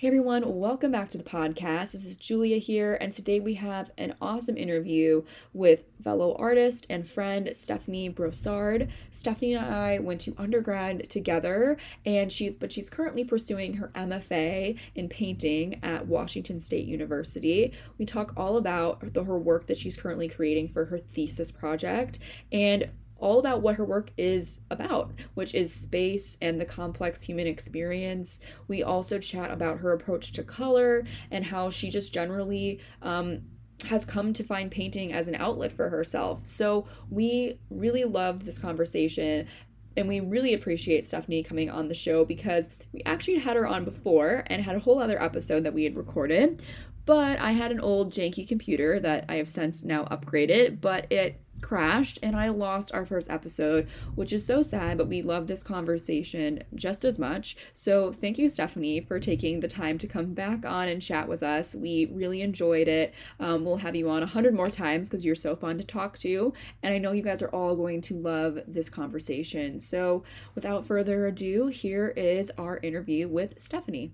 Hey everyone, welcome back to the podcast. This is Julia here, and today we have an awesome interview with fellow artist and friend Stephanie Brossard. Stephanie and I went to undergrad together, and she but she's currently pursuing her MFA in painting at Washington State University. We talk all about the, her work that she's currently creating for her thesis project and all about what her work is about, which is space and the complex human experience. We also chat about her approach to color and how she just generally um, has come to find painting as an outlet for herself. So we really loved this conversation. And we really appreciate Stephanie coming on the show because we actually had her on before and had a whole other episode that we had recorded. But I had an old janky computer that I have since now upgraded, but it crashed and I lost our first episode, which is so sad, but we love this conversation just as much. So, thank you, Stephanie, for taking the time to come back on and chat with us. We really enjoyed it. Um, we'll have you on a hundred more times because you're so fun to talk to. And I know you guys are all going to love this conversation. So, without further ado, here is our interview with Stephanie.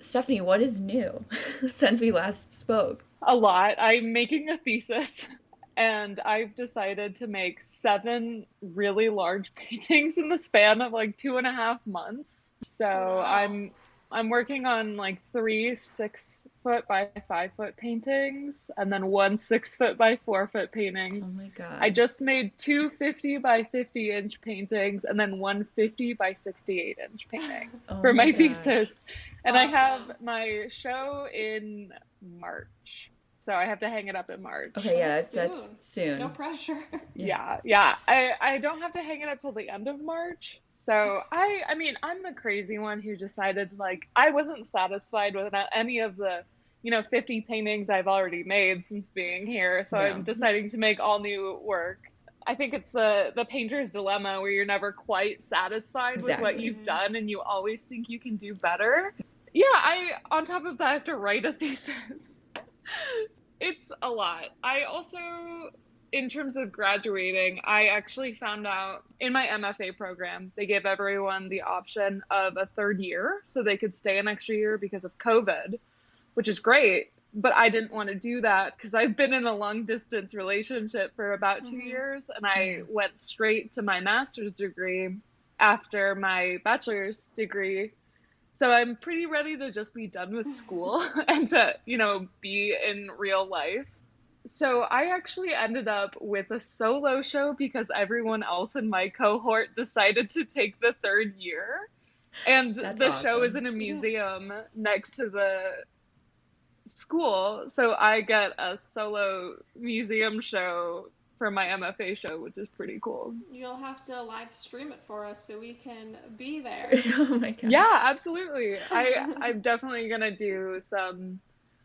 Stephanie, what is new since we last spoke? A lot. I'm making a thesis and I've decided to make seven really large paintings in the span of like two and a half months. So oh, wow. I'm I'm working on like three six foot by five foot paintings and then one six foot by four foot paintings. Oh my god. I just made two 50 by 50 inch paintings and then one 50 by 68 inch painting oh for my, my thesis. And awesome. I have my show in March. So I have to hang it up in March. Okay, yeah, that's, that's soon. No pressure. yeah, yeah. I, I don't have to hang it up till the end of March. So I I mean, I'm the crazy one who decided like I wasn't satisfied with any of the you know 50 paintings I've already made since being here. So yeah. I'm deciding to make all new work. I think it's the the painter's dilemma where you're never quite satisfied exactly. with what you've mm-hmm. done and you always think you can do better. Yeah, I on top of that I have to write a thesis it's a lot. I also, in terms of graduating, I actually found out in my MFA program, they gave everyone the option of a third year so they could stay an extra year because of COVID, which is great. But I didn't want to do that because I've been in a long distance relationship for about 2 mm-hmm. years and I went straight to my master's degree after my bachelor's degree so I'm pretty ready to just be done with school and to, you know, be in real life. So I actually ended up with a solo show because everyone else in my cohort decided to take the third year. And That's the awesome. show is in a museum yeah. next to the school. So I get a solo museum show for my MFA show, which is pretty cool. You'll have to live stream it for us so we can be there. oh my god. Yeah, absolutely. I I'm definitely gonna do some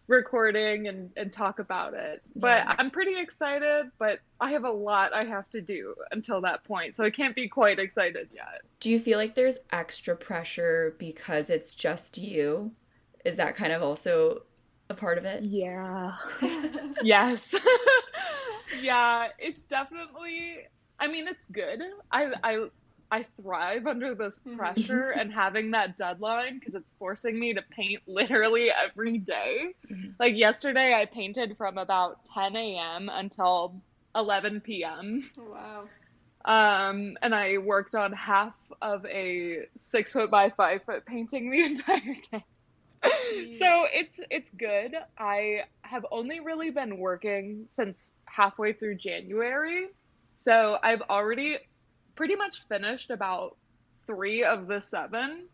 recording and, and talk about it. But yeah. I'm pretty excited, but I have a lot I have to do until that point. So I can't be quite excited yet. Do you feel like there's extra pressure because it's just you? Is that kind of also a part of it? Yeah. yes yeah, it's definitely. I mean, it's good. I I I thrive under this mm-hmm. pressure and having that deadline because it's forcing me to paint literally every day. Mm-hmm. Like yesterday, I painted from about 10 a.m. until 11 p.m. wow. Um, and I worked on half of a six foot by five foot painting the entire day so it's it's good. I have only really been working since halfway through January. So I've already pretty much finished about 3 of the 7.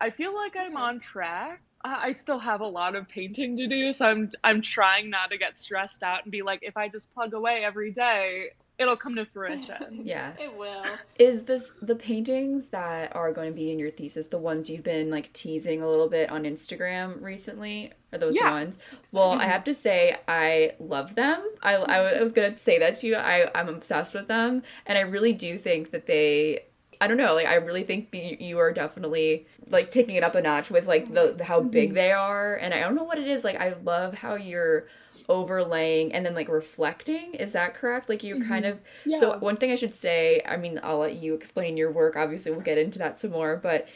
I feel like I'm on track. I still have a lot of painting to do, so I'm I'm trying not to get stressed out and be like if I just plug away every day, it'll come to fruition. yeah. It will. Is this the paintings that are going to be in your thesis the ones you've been like teasing a little bit on Instagram recently? Are those yeah. the ones? Well, I have to say I love them. I, I was going to say that to you. I, I'm obsessed with them. And I really do think that they I don't know, like I really think you are definitely like taking it up a notch with like the, the how big mm-hmm. they are and I don't know what it is like I love how you're overlaying and then like reflecting is that correct like you mm-hmm. kind of yeah. so one thing i should say i mean i'll let you explain your work obviously we'll get into that some more but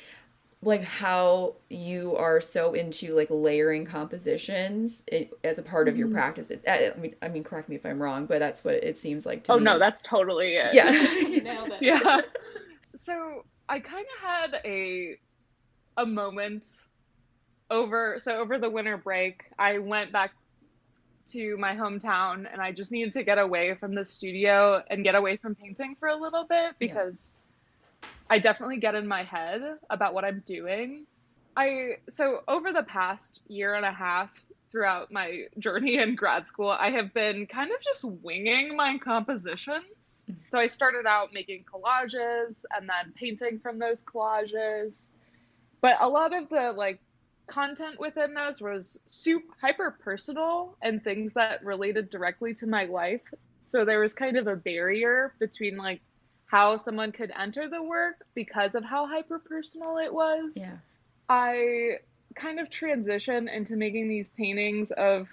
like how you are so into like layering compositions it, as a part of your Mm-hmm. practice. It, I mean, I mean, correct me if I'm wrong, but that's what it seems like to Oh me. no, that's totally it. yeah. Nailed it. yeah. So I kind of had a a moment over so over the winter break. I went back to my hometown and I just needed to get away from the studio and get away from painting for a little bit because I definitely get in my head about what I'm doing. I so over the past year and a half throughout my journey in grad school, I have been kind of just winging my compositions. Mm-hmm. So I started out making collages and then painting from those collages. But a lot of the like content within those was super hyper personal and things that related directly to my life. So there was kind of a barrier between like how someone could enter the work because of how hyper personal it was. Yeah. I kind of transitioned into making these paintings of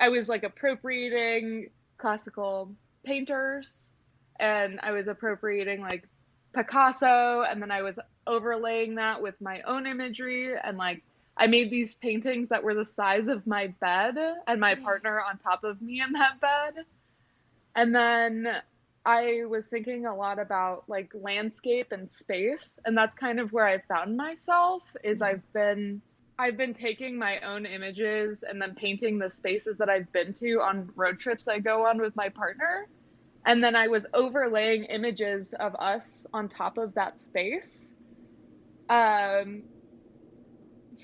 I was like appropriating classical painters and I was appropriating like Picasso and then I was overlaying that with my own imagery and like I made these paintings that were the size of my bed and my partner on top of me in that bed. And then I was thinking a lot about like landscape and space and that's kind of where I found myself is I've been I've been taking my own images and then painting the spaces that I've been to on road trips I go on with my partner. And then I was overlaying images of us on top of that space. Um,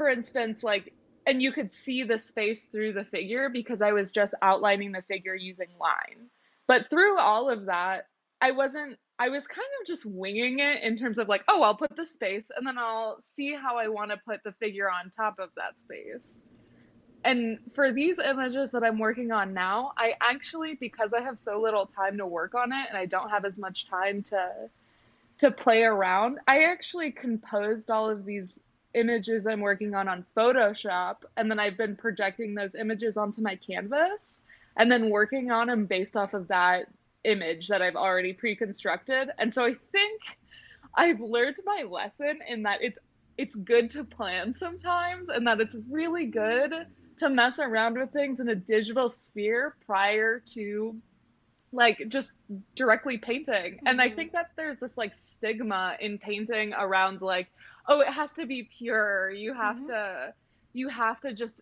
for instance, like, and you could see the space through the figure because I was just outlining the figure using line. But through all of that, I wasn't, I was kind of just winging it in terms of like, oh, I'll put the space and then I'll see how I want to put the figure on top of that space. And for these images that I'm working on now, I actually, because I have so little time to work on it and I don't have as much time to to play around, I actually composed all of these images I'm working on on Photoshop, and then I've been projecting those images onto my canvas, and then working on them based off of that image that I've already pre-constructed. And so I think I've learned my lesson in that it's it's good to plan sometimes, and that it's really good to mess around with things in a digital sphere prior to like just directly painting. And I Mhm. think that there's this like stigma in painting around like, oh, it has to be pure. You have Mhm. to you have to just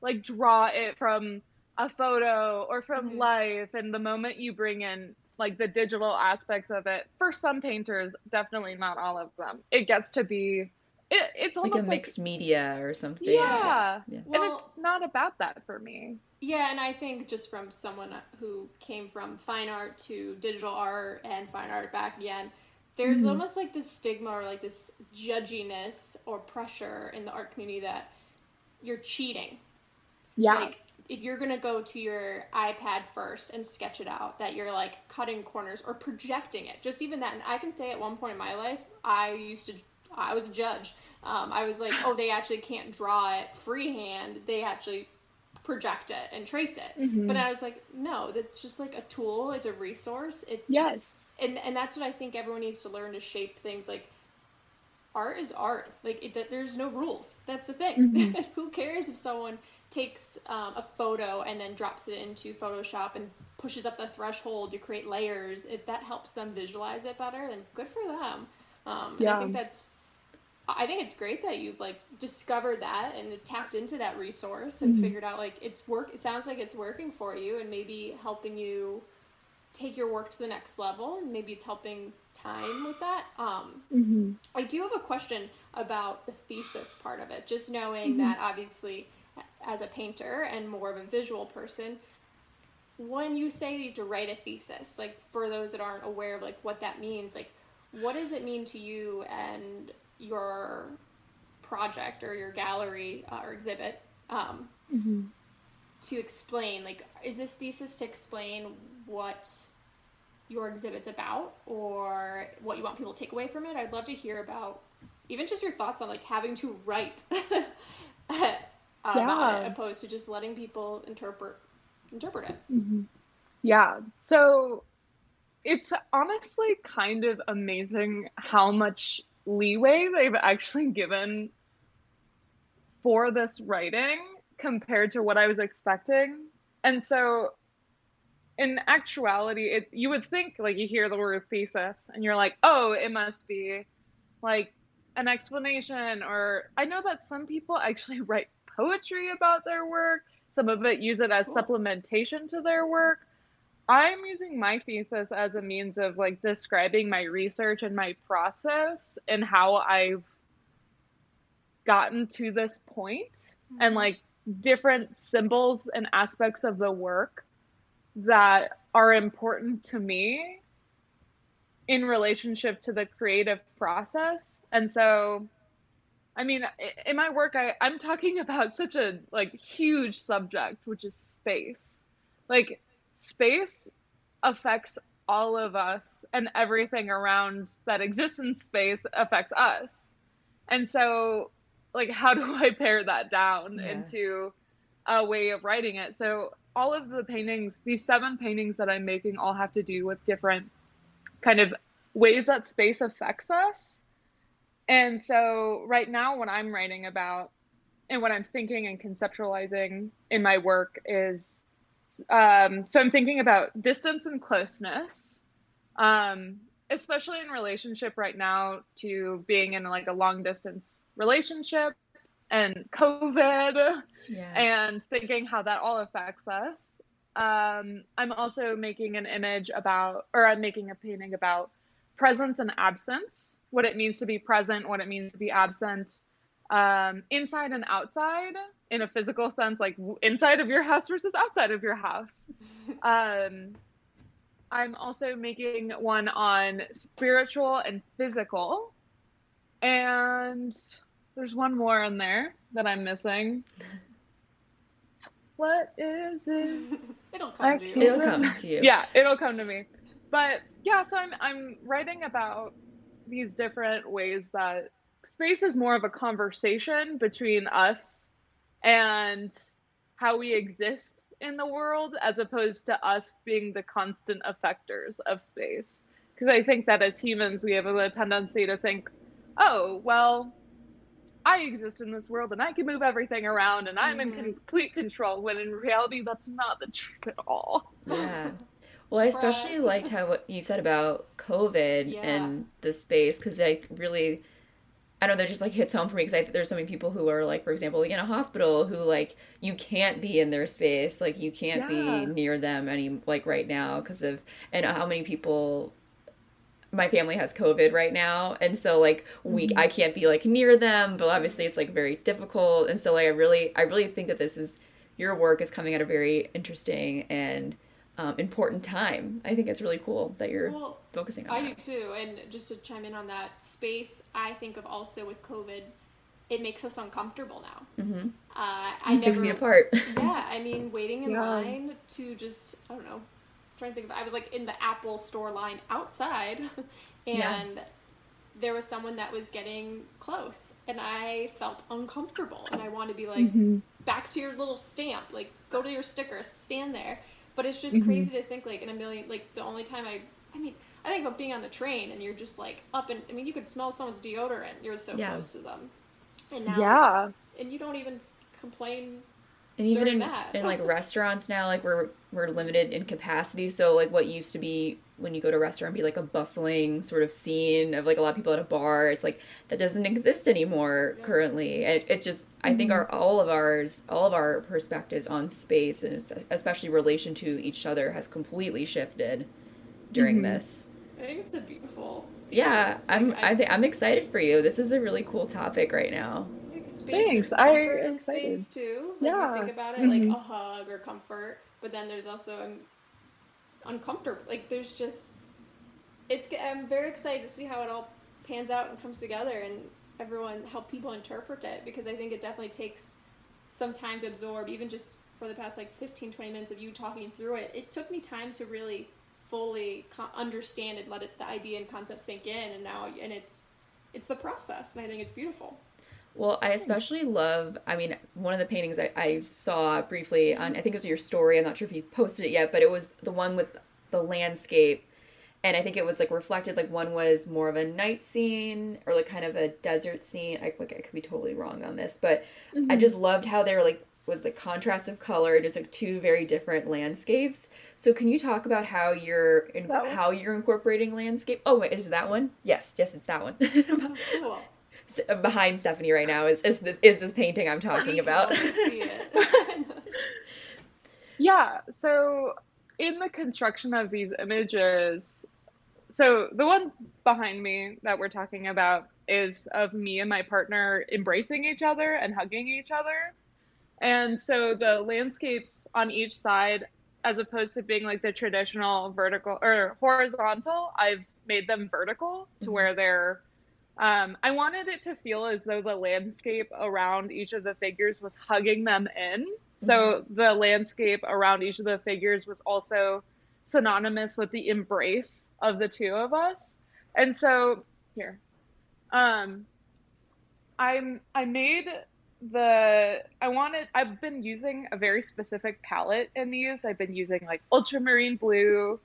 like draw it from a photo or from Mhm. life and the moment you bring in like the digital aspects of it for some painters definitely not all of them it gets to be it, it's almost like almost a mixed media or something. yeah, Yeah. and it's not about that for me Yeah, and I think just from someone who came from fine art to digital art and fine art back again, there's Mhm. almost like this stigma or like this judginess or pressure in the art community that you're cheating. Yeah. Like if you're gonna go to your iPad first and sketch it out, that you're like cutting corners or projecting it. Just even that, and I can say at one point in my life, I used to, I was a judge. Um, I was like, oh, they actually can't draw it freehand. They actually project it and trace it. Mhm. But I was like, no, that's just like a tool. It's a resource. It's yes and and that's what I think everyone needs to learn to shape things like art is art. Like it, there's no rules. That's the thing. Mhm. Who cares if someone takes um, a photo and then drops it into Photoshop and pushes up the threshold to create layers? If that helps them visualize it better, then good for them. Um, and I think that's. I think it's great that you've like discovered that and tapped into that resource and Mhm. figured out like it's work. It sounds like it's working for you and maybe helping you take your work to the next level and maybe it's helping time with that um, mm-hmm. i do have a question about the thesis part of it just knowing Mhm. that obviously as a painter and more of a visual person when you say you have to write a thesis like for those that aren't aware of like what that means like what does it mean to you and your project or your gallery uh, or exhibit um, Mm-hmm. to explain like is this thesis to explain what your exhibit's about or what you want people to take away from it i'd love to hear about even just your thoughts on like having to write about Yeah. it opposed to just letting people interpret interpret it Mm-hmm. Yeah. So it's honestly kind of amazing how much leeway they've actually given for this writing compared to what I was expecting. And so in actuality, it you would think like you hear the word thesis and you're like, "Oh, it must be like an explanation or I know that some people actually write poetry about their work. Some of it use it as cool. supplementation to their work. I'm using my thesis as a means of like describing my research and my process and how I've gotten to this point mm-hmm. and like different symbols and aspects of the work that are important to me in relationship to the creative process. And so I mean, in my work I I'm talking about such a like huge subject which is space. Like space affects all of us and everything around that exists in space affects us. And so like how do I pare that down yeah. into a way of writing it? So all of the paintings, these seven paintings that I'm making all have to do with different kind of ways that space affects us. And so right now what I'm writing about and what I'm thinking and conceptualizing in my work is um, so I'm thinking about distance and closeness, um, especially in relationship right now to being in like a long distance relationship and COVID yeah. and thinking how that all affects us. Um, I'm also making an image about, or I'm making a painting about presence and absence, what it means to be present, what it means to be absent, um, inside and outside in a physical sense, like inside of your house versus outside of your house. um, I'm also making one on spiritual and physical. And there's one more in there that I'm missing. What is it? it'll come to you. It'll come to you. Yeah, it'll come to me. But yeah, so I'm I'm writing about these different ways that space is more of a conversation between us and how we exist in the world as opposed to us being the constant effectors of space. Because I think that as humans, we have a tendency to think, oh, well, I exist in this world and I can move everything around and I'm mm-hmm. in complete control, when in reality, that's not the truth at all. Yeah. Well, I especially liked how what you said about COVID yeah. and the space because I really I know that just like hits home for me because there's so many people who are like, for example, like in a hospital who like you can't be in their space, like you can't yeah. be near them any like right now because of and how many people. My family has COVID right now, and so like we mm-hmm. I can't be like near them, but obviously it's like very difficult, and so like I really I really think that this is your work is coming at a very interesting and um, important time. I think it's really cool that you're well, focusing on I that. do too. And just to chime in on that, space, I think of also with COVID, it makes us uncomfortable now. Mm-hmm. Uh, I Six feet apart. yeah, I mean, waiting in yeah. line to just, I don't know, trying to think of, I was like in the Apple store line outside, and yeah. there was someone that was getting close, and I felt uncomfortable, and I wanted to be like, mm-hmm. back to your little stamp, like, go to your sticker, stand there but it's just mm-hmm. crazy to think like in a million like the only time I I mean I think about being on the train and you're just like up and I mean you could smell someone's deodorant. You're so yeah. close to them. And now yeah. and you don't even complain and even in, in like restaurants now like we're we're limited in capacity so like what used to be when you go to a restaurant be like a bustling sort of scene of like a lot of people at a bar it's like that doesn't exist anymore yeah. currently and it, it just mm-hmm. i think mm-hmm. our all of ours all of our perspectives on space and especially relation to each other has completely shifted during mm-hmm. this i think it's a beautiful yeah like, i'm I, I think i'm excited for you this is a really cool topic right now space. Thanks. I am excited. Space too. Like yeah. think about it, mm-hmm. like a hug or comfort, but then there's also uncomfortable. Like there's just, it's. I'm very excited to see how it all pans out and comes together, and everyone help people interpret it because I think it definitely takes some time to absorb. Even just for the past like 15, 20 minutes of you talking through it, it took me time to really fully co- understand and let it, the idea and concept sink in, and now and it's it's the process, and I think it's beautiful. Well, I especially love, I mean, one of the paintings I, I saw briefly on, I think it was your story. I'm not sure if you posted it yet, but it was the one with the landscape and I think it was like reflected like one was more of a night scene or like kind of a desert scene. I like I could be totally wrong on this, but mm-hmm. I just loved how they were like was the contrast of color, just like two very different landscapes. So can you talk about how you're in, how you're incorporating landscape? Oh wait, is it that one? Yes, yes, it's that one. oh, cool. So, behind Stephanie right now is, is this is this painting I'm talking about. yeah, so in the construction of these images, so the one behind me that we're talking about is of me and my partner embracing each other and hugging each other. And so the landscapes on each side, as opposed to being like the traditional vertical or horizontal, I've made them vertical to mm-hmm. where they're. Um, I wanted it to feel as though the landscape around each of the figures was hugging them in. So mm-hmm. the landscape around each of the figures was also synonymous with the embrace of the two of us. And so here, um, I'm I made the I wanted I've been using a very specific palette in these. I've been using like ultramarine blue,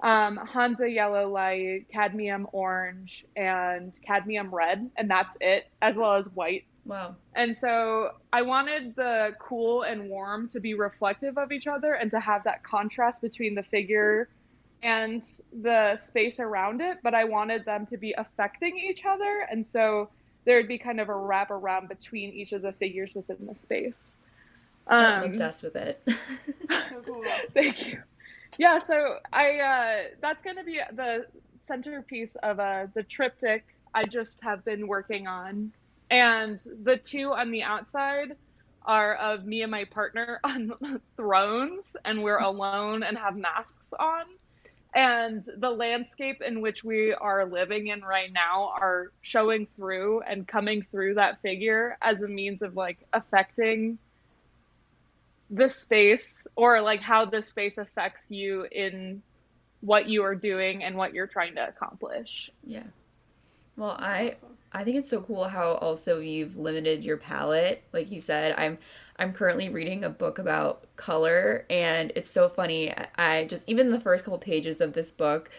um, Hansa yellow light, cadmium orange, and cadmium red, and that's it, as well as white. Wow. And so I wanted the cool and warm to be reflective of each other and to have that contrast between the figure and the space around it, but I wanted them to be affecting each other. And so there'd be kind of a wrap around between each of the figures within the space. Um, I'm obsessed with it. so cool. Thank you. Yeah, so I uh, that's going to be the centerpiece of uh, the triptych I just have been working on, and the two on the outside are of me and my partner on thrones, and we're alone and have masks on. And the landscape in which we are living in right now are showing through and coming through that figure as a means of like affecting the space or like how the space affects you in what you are doing and what you're trying to accomplish. Yeah. Well, I I think it's so cool how also you've limited your palette. Like you said, I'm I'm currently reading a book about color, and it's so funny. I just even the first couple pages of this book,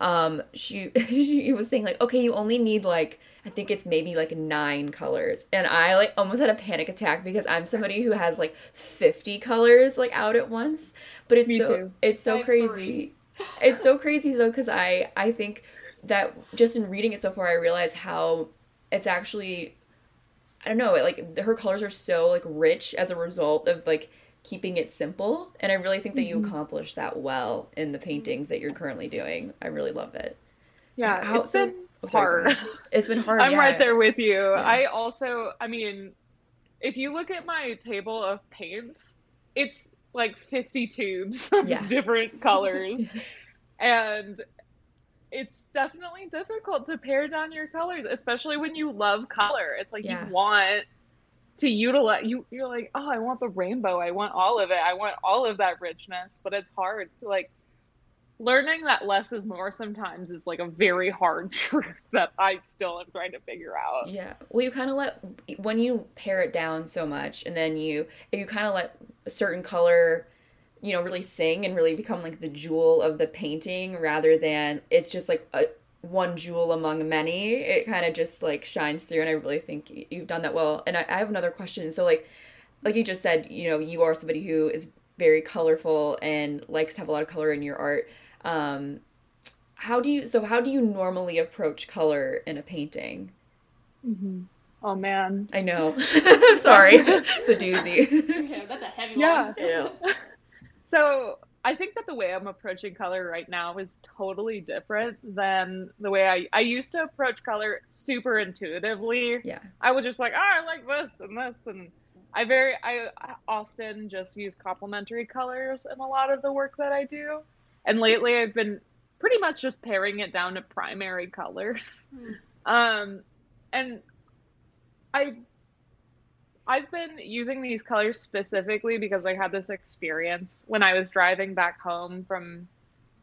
um, she she was saying like, okay, you only need like I think it's maybe like nine colors, and I like almost had a panic attack because I'm somebody who has like fifty colors like out at once. But it's Me so too. it's so crazy. it's so crazy though because I I think that just in reading it so far, I realize how it's actually I don't know, like her colors are so like rich as a result of like keeping it simple, and I really think that you mm-hmm. accomplish that well in the paintings that you're currently doing. I really love it. Yeah, How, it's been oh, sorry, hard. It's been hard. I'm yeah. right there with you. Yeah. I also, I mean, if you look at my table of paint, it's like 50 tubes of yeah. different colors. and it's definitely difficult to pare down your colors, especially when you love color. It's like you want to utilize you you're like, "Oh, I want the rainbow. I want all of it. I want all of that richness." But it's hard. Like learning that less is more sometimes is like a very hard truth that I still am trying to figure out. Yeah. Well, you kind of let when you pare it down so much and then you if you kind of let a certain color you know really sing and really become like the jewel of the painting rather than it's just like a one jewel among many it kind of just like shines through and i really think you've done that well. And I, I have another question. So like like you just said you know you are somebody who is very colorful and likes to have a lot of color in your art. Um how do you so how do you normally approach color in a painting? Mm-hmm. oh man. I know. Sorry. It's a doozy. Yeah, that's a heavy yeah. one. Yeah. So I think that the way I'm approaching color right now is totally different than the way I, I used to approach color super intuitively. Yeah. I was just like, oh, I like this and this and I very I often just use complementary colors in a lot of the work that I do. And lately I've been pretty much just paring it down to primary colors. Mm. Um and I I've been using these colors specifically because I had this experience when I was driving back home from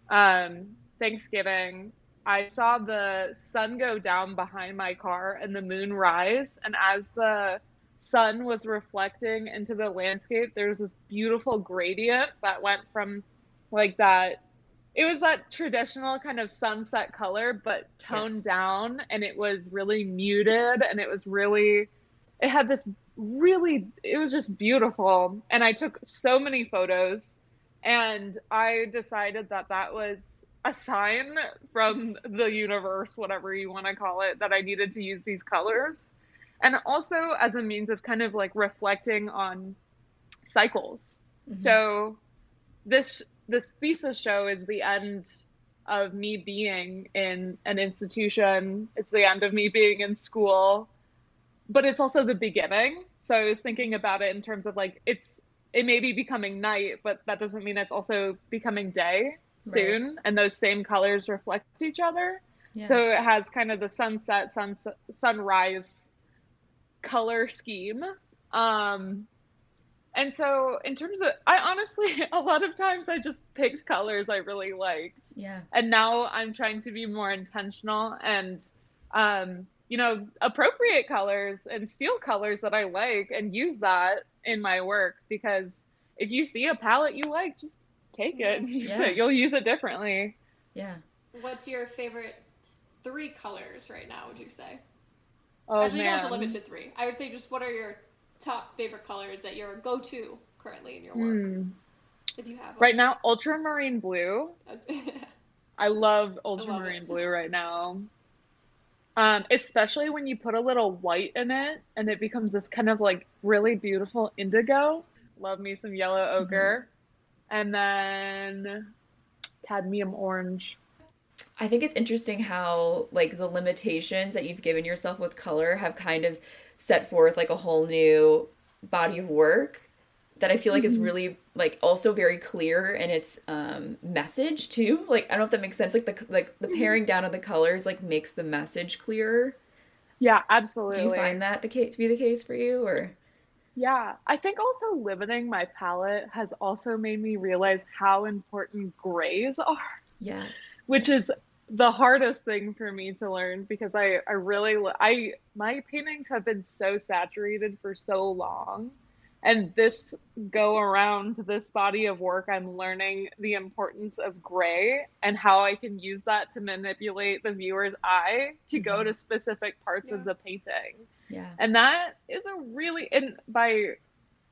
um, Thanksgiving. I saw the sun go down behind my car and the moon rise. And as the sun was reflecting into the landscape, there was this beautiful gradient that went from like that it was that traditional kind of sunset color, but toned yes. down, and it was really muted, and it was really, it had this really, it was just beautiful. And I took so many photos, and I decided that that was a sign from the universe, whatever you want to call it, that I needed to use these colors. And also as a means of kind of like reflecting on cycles. Mm-hmm. So this this thesis show is the end of me being in an institution. It's the end of me being in school, but it's also the beginning. So I was thinking about it in terms of like it's it may be becoming night, but that doesn't mean it's also becoming day soon. Right. And those same colors reflect each other. Yeah. So it has kind of the sunset, sun sunrise color scheme. Um, and so, in terms of, I honestly, a lot of times I just picked colors I really liked. Yeah. And now I'm trying to be more intentional and, um, you know, appropriate colors and steal colors that I like and use that in my work because if you see a palette you like, just take it. Use yeah. it. You'll use it differently. Yeah. What's your favorite three colors right now? Would you say? Oh Actually, man. you don't have to limit to three. I would say just what are your top favorite colors that your go-to currently in your work? Mm. If you have them. right now, ultramarine blue. I love ultramarine I love blue right now. Um, especially when you put a little white in it and it becomes this kind of like really beautiful indigo. Love me some yellow mm-hmm. ochre. Mm-hmm. And then cadmium orange. I think it's interesting how like the limitations that you've given yourself with color have kind of set forth like a whole new body of work that I feel like mm-hmm. is really like also very clear in its um message too. Like I don't know if that makes sense. Like the like the mm-hmm. paring down of the colors like makes the message clearer. Yeah, absolutely. Do you find that the case to be the case for you or yeah, I think also limiting my palette has also made me realize how important grays are. Yes. Which is the hardest thing for me to learn because I, I really I my paintings have been so saturated for so long and this go around this body of work i'm learning the importance of gray and how i can use that to manipulate the viewer's eye to mm-hmm. go to specific parts yeah. of the painting yeah and that is a really and by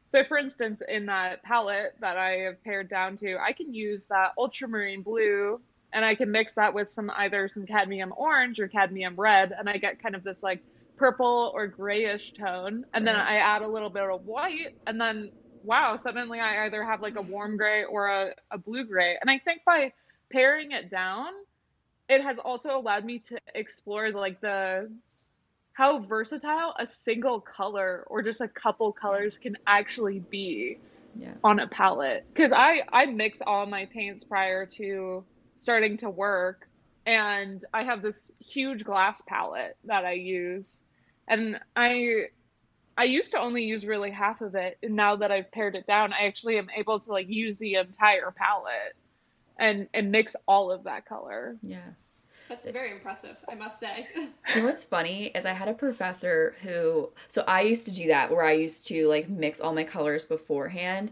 so for instance in that palette that i have pared down to i can use that ultramarine blue and I can mix that with some either some cadmium orange or cadmium red, and I get kind of this like purple or grayish tone. And then I add a little bit of white, and then wow, suddenly I either have like a warm gray or a, a blue gray. And I think by paring it down, it has also allowed me to explore like the how versatile a single color or just a couple colors can actually be yeah. on a palette because i i mix all my paints prior to starting to work and I have this huge glass palette that I use and I I used to only use really half of it and now that I've pared it down I actually am able to like use the entire palette and and mix all of that color. Yeah. That's very impressive, I must say. you know what's funny is I had a professor who so I used to do that where I used to like mix all my colors beforehand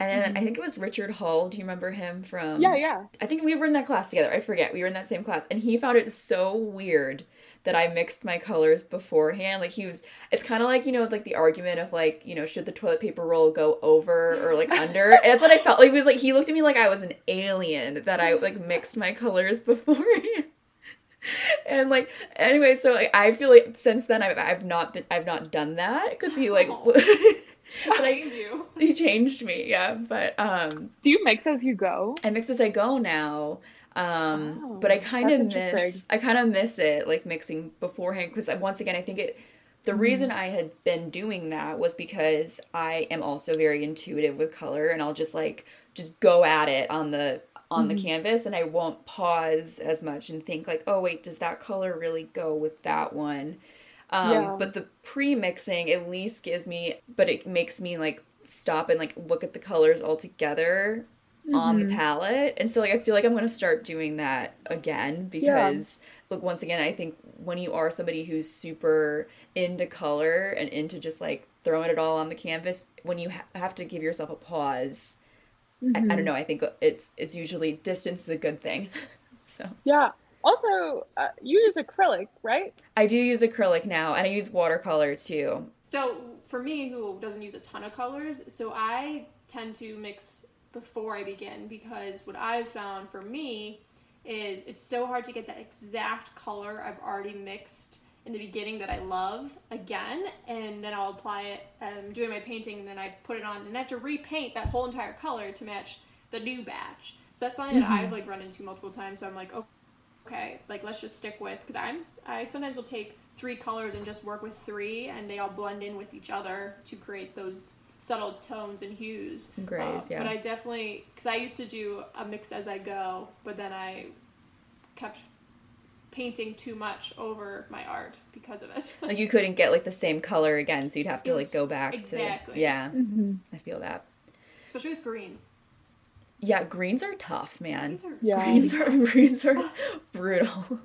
and mm-hmm. I think it was Richard Hull. Do you remember him from? Yeah, yeah. I think we were in that class together. I forget. We were in that same class. And he found it so weird that I mixed my colors beforehand. Like he was, it's kind of like, you know, like the argument of like, you know, should the toilet paper roll go over or like under? and that's what I felt like. He was like, he looked at me like I was an alien that I like mixed my colors beforehand. and like anyway so like i feel like since then i've, I've not been i've not done that because he like but I do. you. Changed me, yeah. But um Do you mix as you go? I mix as I go now. Um oh, but I kind of miss I kind of miss it like mixing beforehand because once again I think it the mm. reason I had been doing that was because I am also very intuitive with color and I'll just like just go at it on the on mm-hmm. the canvas and I won't pause as much and think like, "Oh wait, does that color really go with that one?" Um, yeah. But the pre mixing at least gives me, but it makes me like stop and like look at the colors all together mm-hmm. on the mm-hmm. palette. And so like I feel like I'm gonna start doing that again because yeah. look once again I think when you are somebody who's super into color and into just like throwing it all on the canvas, when you ha- have to give yourself a pause mm-hmm. I, I, don't mm-hmm. know. I think it's it's usually distance is a good thing. so yeah. Also, uh, you use acrylic, right? I do use acrylic now, and I use watercolor too. So for me, who doesn't use a ton of colors, so I tend to mix before I begin because what I've found for me is it's so hard to get that exact color I've already mixed in the beginning that I love again, and then I'll apply it. I'm doing my painting, and then I put it on, and I have to repaint that whole entire color to match the new batch. So that's something mm-hmm. that I've like run into multiple times. So I'm like, oh, okay, like let's just stick with because I'm I sometimes will take three colors and just work with three, and they all blend in with each other to create those subtle tones and hues. Grays, uh, yeah. But I definitely because I used to do a mix as I go, but then I kept painting too much over my art because of it. like you couldn't get like the same color again, so you'd have to like go back exactly. to yeah. Mm-hmm. I feel that. Especially with green. Yeah, greens are tough, man. Greens are, yeah. greens are greens are brutal.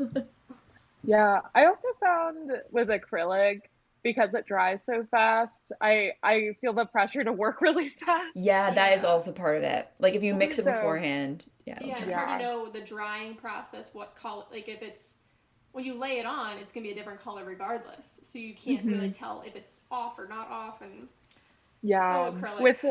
yeah, I also found with acrylic because it dries so fast, I I feel the pressure to work really fast. Yeah, that yeah. is also part of it. Like if you mix it beforehand, yeah. Yeah, it's hard to know the drying process, what color. Like if it's when you lay it on, it's gonna be a different color regardless. So you can't mm-hmm. really tell if it's off or not off. And yeah, oh, with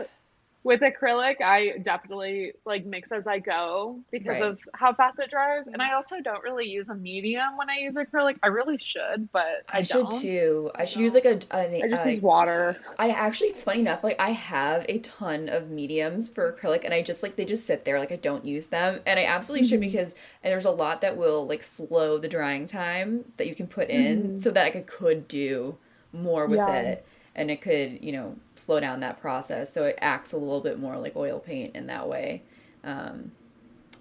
with acrylic i definitely like mix as i go because right. of how fast it dries and i also don't really use a medium when i use acrylic i really should but i, I should too i should use like a, a i just use water i actually it's funny enough like i have a ton of mediums for acrylic and i just like they just sit there like i don't use them and i absolutely mm-hmm. should because and there's a lot that will like slow the drying time that you can put in mm-hmm. so that like, i could do more with yeah. it and it could you know slow down that process. So it acts a little bit more like oil paint in that way. Um,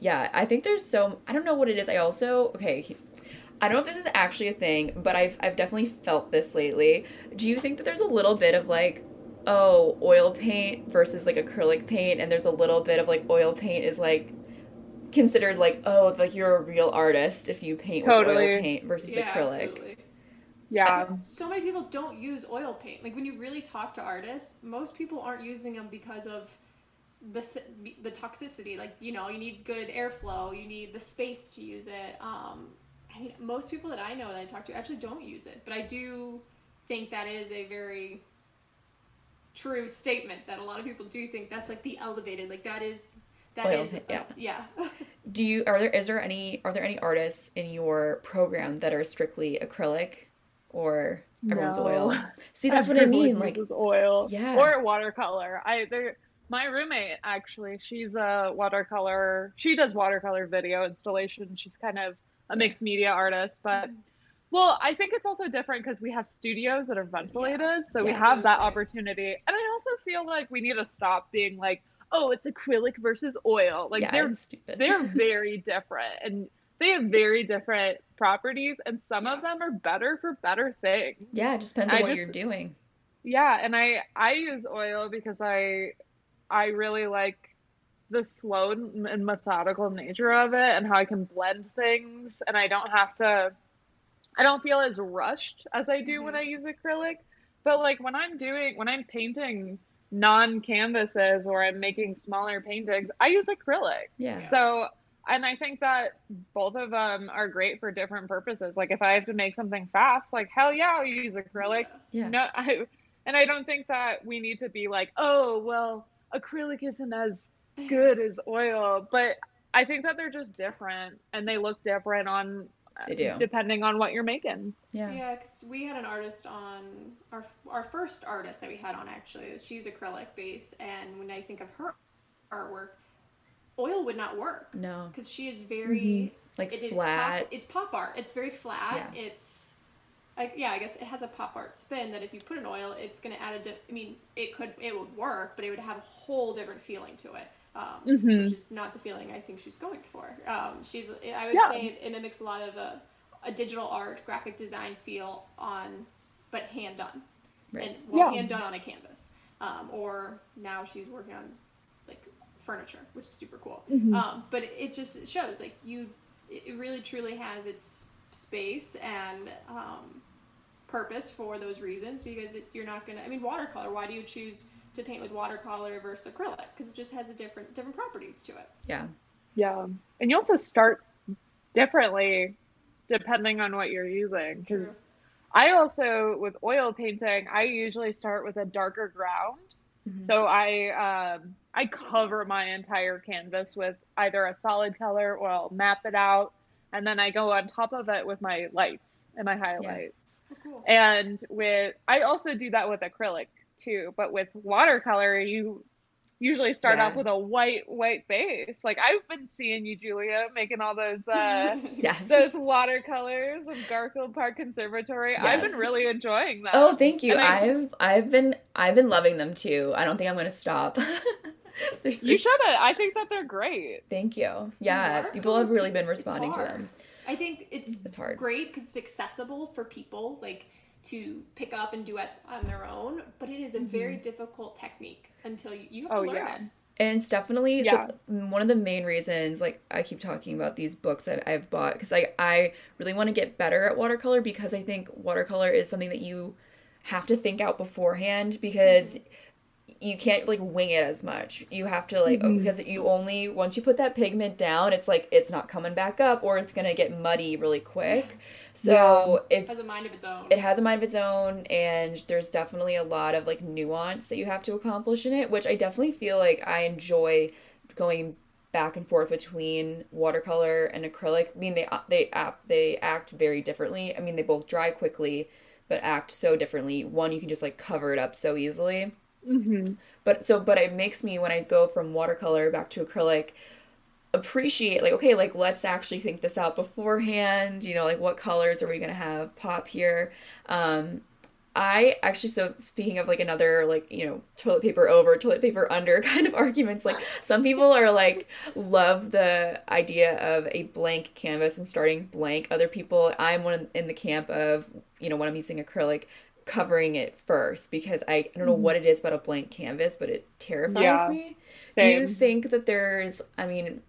yeah i think there's so i don't know what it is. I also okay i don't know if this is actually a thing but i've, I've definitely felt this lately. Do you think that there's a little bit of like oh oil paint versus like acrylic paint and there's a little bit of like oil paint is like considered like oh like you're a real artist if you paint totally. with oil paint versus yeah, acrylic? absolutely. Yeah. so many people don't use oil paint. Like when you really talk to artists, most people aren't using them because of the the toxicity. Like you know, you need good airflow. You need the space to use it. Um, I mean, most people that I know that I talk to actually don't use it, but I do think that is a very true statement that a lot of people do think that's like the elevated. Like that is that oil, is, yeah. Uh, yeah. do you are there is there any are there any artists in your program that are strictly acrylic or everyone's no. oil. See, that's what I mean. Like oil, yeah, or watercolor. I there. My roommate actually, she's a watercolor. She does watercolor video installation. She's kind of a mixed media artist, but mm-hmm. well, I think it's also different because we have studios that are ventilated, yeah. so yes. we have that opportunity. And I also feel like we need to stop being like, oh, it's acrylic versus oil. Like yeah, they're they're very different, and they have very different properties and some yeah. of them are better for better things. Yeah, it just depends on what just, you're doing. Yeah, and I I use oil because I I really like the slow and methodical nature of it and how I can blend things and I don't have to I don't feel as rushed as I do mm-hmm. when I use acrylic. But like when I'm doing when I'm painting non canvases or I'm making smaller paintings, I use acrylic. Yeah. So and I think that both of them are great for different purposes. Like if I have to make something fast, like hell yeah, I'll use acrylic. Yeah. No, I, and I don't think that we need to be like, oh well, acrylic isn't as good as oil, but I think that they're just different and they look different on they do. depending on what you're making. Yeah. Yeah, because we had an artist on our our first artist that we had on actually. She's acrylic base, and when I think of her artwork oil would not work. No, because she is very mm-hmm. like it flat. Pop, it's pop art. It's very flat. Yeah. It's like yeah, I guess it has a pop art spin that if you put an oil, it's going to add a. Di- I mean, it could it would work, but it would have a whole different feeling to it. Um, mm-hmm. Which is not the feeling I think she's going for. Um, she's I would yeah. say it, it, mimics a lot of a, a digital art, graphic design feel on, but hand done, right. and well, yeah. hand done on a canvas. Um, or now she's working on furniture, which is super cool. Mm-hmm. Um, but it just shows like you, it really truly has its space and um, purpose for those reasons because it, you're not gonna. I mean, watercolor. Why do you choose to paint with watercolor versus acrylic because it just has a different different properties to it. Yeah. Yeah. And you also start differently depending on what you're using because I also with oil painting, I usually start with a darker ground. Mm-hmm. So I um I cover my entire canvas with either a solid color or I'll map it out and then I go on top of it with my lights and my highlights. Yeah. Oh, cool. And with I also do that with acrylic too, but with watercolor you usually start yeah. off with a white white base. Like I've been seeing you, Julia, making all those uh yes. those watercolors of Garfield Park Conservatory. Yes. I've been really enjoying that. Oh, thank you. I, I've I've been I've been loving them too. I don't think I'm gonna stop. There's, you should have. I think that they're great. Thank you. Yeah, people have really been responding to them. I think it's it's hard. Great because it's accessible for people like to pick up and do it on their own, but it is a mm-hmm. very difficult technique until you, you have oh, to learn yeah. it. And it's definitely yeah. so one of the main reasons, like I keep talking about these books that I've bought, because I, I really want to get better at watercolor because I think watercolor is something that you have to think out beforehand because mm-hmm you can't like wing it as much. You have to like mm-hmm. because you only once you put that pigment down, it's like it's not coming back up or it's gonna get muddy really quick. So yeah. it's it has a mind of its own. It has a mind of its own, and there's definitely a lot of like nuance that you have to accomplish in it, which I definitely feel like I enjoy going back and forth between watercolor and acrylic. I mean, they they act they act very differently. I mean, they both dry quickly, but act so differently. One you can just like cover it up so easily Mm-hmm. But so, but it makes me when I go from watercolor back to acrylic appreciate like okay like let's actually think this out beforehand you know like what colors are we to have pop here um I actually so speaking of like another like you know toilet paper over toilet paper under kind of arguments like some people are like love the idea of a blank canvas and starting blank other people I'm one in the camp of you know when I'm using acrylic covering it first because I, I don't know mm-hmm. what it is about a blank canvas, but it terrifies yeah, me. Same. Do you think that there's, I mean,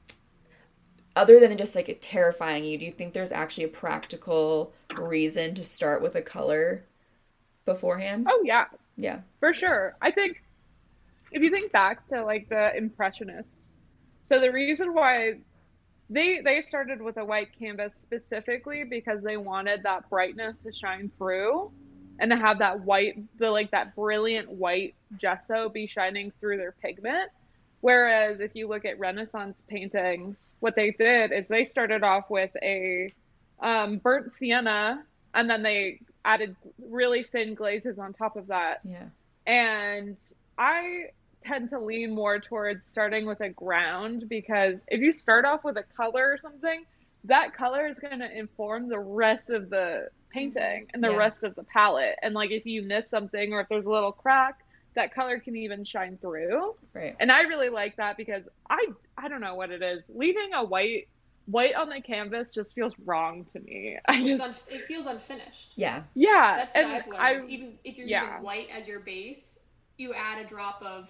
other than just like it terrifying you, do you think there's actually a practical reason to start with a color beforehand? Oh, yeah. Yeah. For sure. I think if you think back to like the Impressionists, so the reason why they they started with a white canvas specifically because they wanted that brightness to shine through and to have that white the like that brilliant white gesso be shining through their pigment. Whereas if you look at renaissance paintings what they did is they started off with a um, burnt sienna and then they added really thin glazes on top of that. Yeah. And i tend to lean more towards starting with a ground because if you start off with a color or something that color is going to inform the rest of the painting and the yeah. rest of the palette. And like if you miss something or if there's a little crack, that color can even shine through. Right. And I really like that because I I don't know what it is. Leaving a white white on the canvas just feels wrong to me. I just un- it feels unfinished. Yeah. Yeah. That's what and I've learned. I, Even if you're yeah. using white as your base, you add a drop of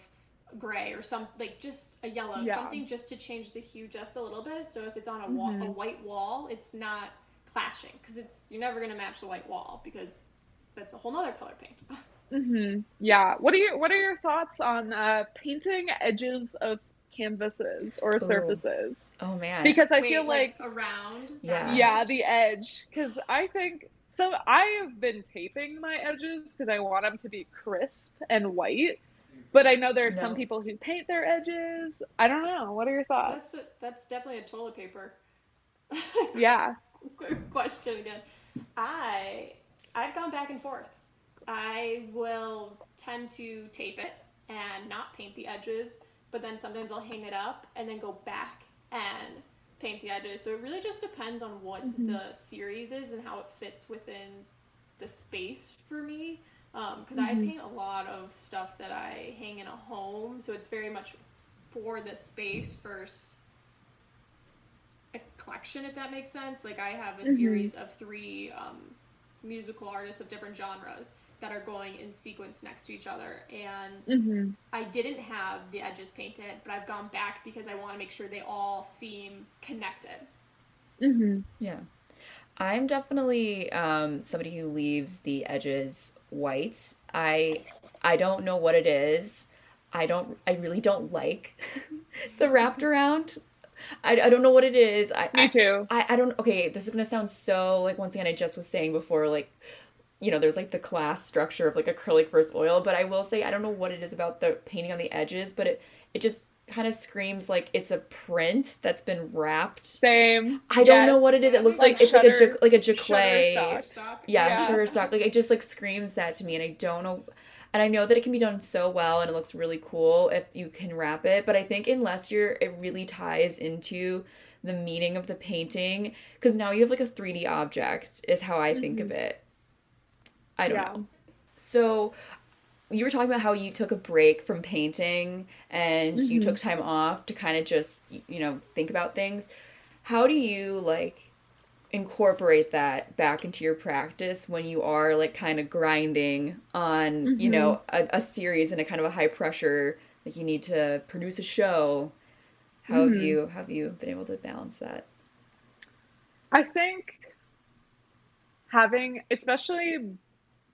gray or some like just a yellow, yeah. something just to change the hue just a little bit. So if it's on a wall, mm-hmm. a white wall, it's not clashing because it's you're never gonna match the white wall because that's a whole nother color paint. mm-hmm. Yeah. What are your What are your thoughts on uh, painting edges of canvases or Ooh. surfaces? Oh man. Because I Wait, feel like, like around. Yeah. Yeah, the edge. Because I think so. I have been taping my edges because I want them to be crisp and white. But I know there are no. some people who paint their edges. I don't know. What are your thoughts? That's a, that's definitely a toilet paper. yeah. question again. I I've gone back and forth. I will tend to tape it and not paint the edges, but then sometimes I'll hang it up and then go back and paint the edges. So it really just depends on what mm-hmm. the series is and how it fits within the space for me. Because um, mm-hmm. I paint a lot of stuff that I hang in a home, so it's very much for the space first collection, if that makes sense. Like I have a mm-hmm. series of three um, musical artists of different genres that are going in sequence next to each other. And mm-hmm. I didn't have the edges painted, but I've gone back because I want to make sure they all seem connected. Mm-hmm. Yeah. I'm definitely um, somebody who leaves the edges white. I I don't know what it is. I don't I really don't like the wrapped around. I, I don't know what it is. I, Me too. I, I don't okay, this is gonna sound so like once again I just was saying before, like you know, there's like the class structure of like acrylic versus oil, but I will say I don't know what it is about the painting on the edges, but it it just kind of screams like it's a print that's been wrapped. Same. I yes. don't know what it is. It looks like, like it's shutter, like a like a. Shutterstock. Yeah, yeah, Shutterstock. Like it just like screams that to me, and I don't know. And I know that it can be done so well, and it looks really cool if you can wrap it. But I think unless you're, it really ties into the meaning of the painting because now you have like a 3D object is how I mm-hmm. think of mm-hmm. it. I don't yeah. know. So you were talking about how you took a break from painting and mm-hmm. you took time off to kind of just you know think about things how do you like incorporate that back into your practice when you are like kind of grinding on mm-hmm. you know a, a, series and a kind of a high pressure like you need to produce a show how mm-hmm. have you have you been able to balance that i think having especially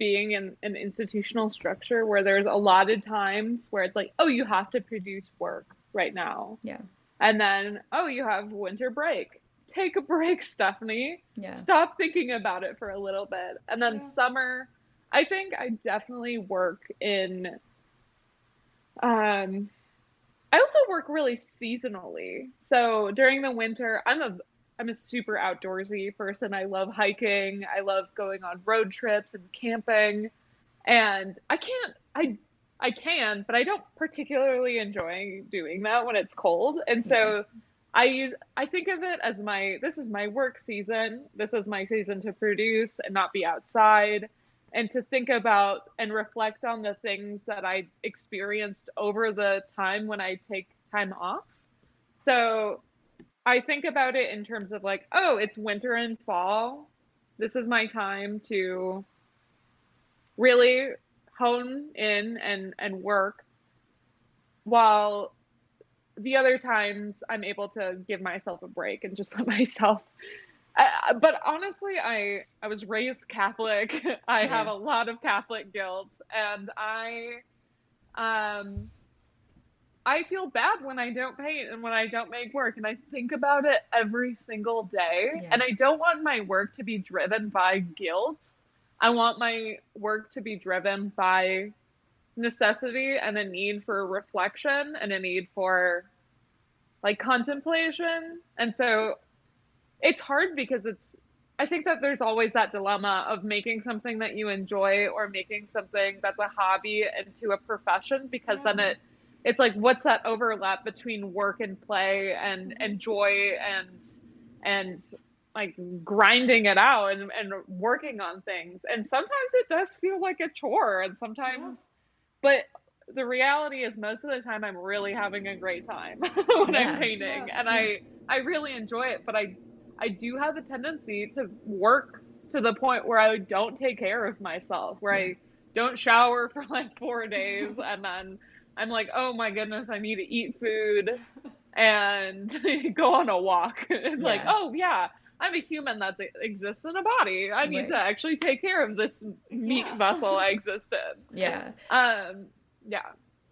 being in an institutional structure where there's a lot of times where it's like, oh, you have to produce work right now. Yeah. And then, oh, you have winter break. Take a break, Stephanie. Yeah. Stop thinking about it for a little bit. And then yeah. summer, I think I definitely work in um I also work really seasonally. So during the winter, I'm a I'm a super outdoorsy person. I love hiking. I love going on road trips and camping. And I can't I I can, but I don't particularly enjoy doing that when it's cold. And so I use I think of it as my this is my work season. This is my season to produce and not be outside and to think about and reflect on the things that I experienced over the time when I take time off. So I think about it in terms of like, oh, it's winter and fall. This is my time to really hone in and and work while the other times I'm able to give myself a break and just let myself I, but honestly I I was raised Catholic. I yeah. have a lot of Catholic guilt and I um I feel bad when I don't paint and when I don't make work, and I think about it every single day. Yeah. And I don't want my work to be driven by guilt. I want my work to be driven by necessity and a need for reflection and a need for like contemplation. And so it's hard because it's I think that there's always that dilemma of making something that you enjoy or making something that's a hobby into a profession because yeah. then it it's like what's that overlap between work and play and mm-hmm. and joy and and like grinding it out and, and working on things and sometimes it does feel like a chore and sometimes yeah. But the reality is most of the time i'm really having a great time when yeah. i'm painting yeah. and i i really enjoy it but i i do have a tendency to work to the point where i don't take care of myself where i don't shower for like four days and then I'm like, oh my goodness, I need to eat food and go on a walk. it's yeah. like, oh yeah, I'm a human that exists in a body. I need right. to actually take care of this meat yeah. vessel I exist in. Yeah. Um. Yeah.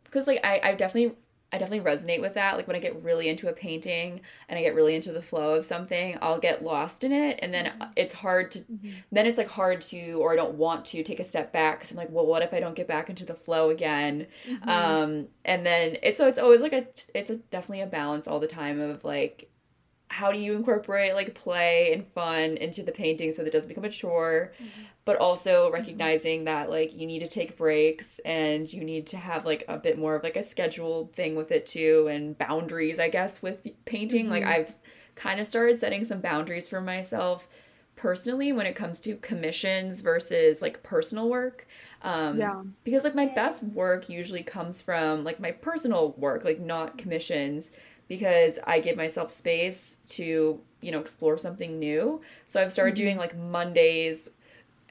Because like I, I definitely I definitely resonate with that. Like when I get really into a painting and I get really into the flow of something, I'll get lost in it, and then mm-hmm. it's hard to. Mm-hmm. Then it's like hard to, or I don't want to take a step back because I'm like, well, what if I don't get back into the flow again? Mm-hmm. Um, and then it's so it's always like a it's a definitely a balance all the time of like how do you incorporate like play and fun into the painting so that it doesn't become a chore mm-hmm. but also mm-hmm. recognizing mm-hmm. that like you need to take breaks and you need to have like a bit more of like a scheduled thing with it too and boundaries i guess with painting mm-hmm. like i've kind of started setting some boundaries for myself personally when it comes to commissions versus like personal work um yeah because like my best work usually comes from like my personal work like not commissions because I give myself space to, you know, explore something new. So I've started mm-hmm. doing like Mondays.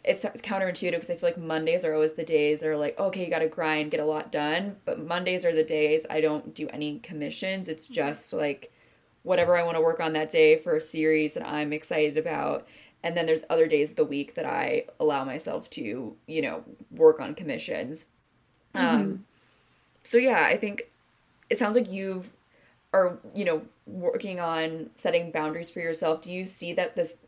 It's, it's counterintuitive because I feel like Mondays are always the days that are like, okay, you got to grind, get a lot done. But Mondays are the days I don't do any commissions. It's mm-hmm. just like whatever I want to work on that day for a series that I'm excited about. And then there's other days of the week that I allow myself to, you know, work on commissions. Mm-hmm. Um, so yeah, I think it sounds like you've are you know working on setting boundaries for yourself. Do you see that this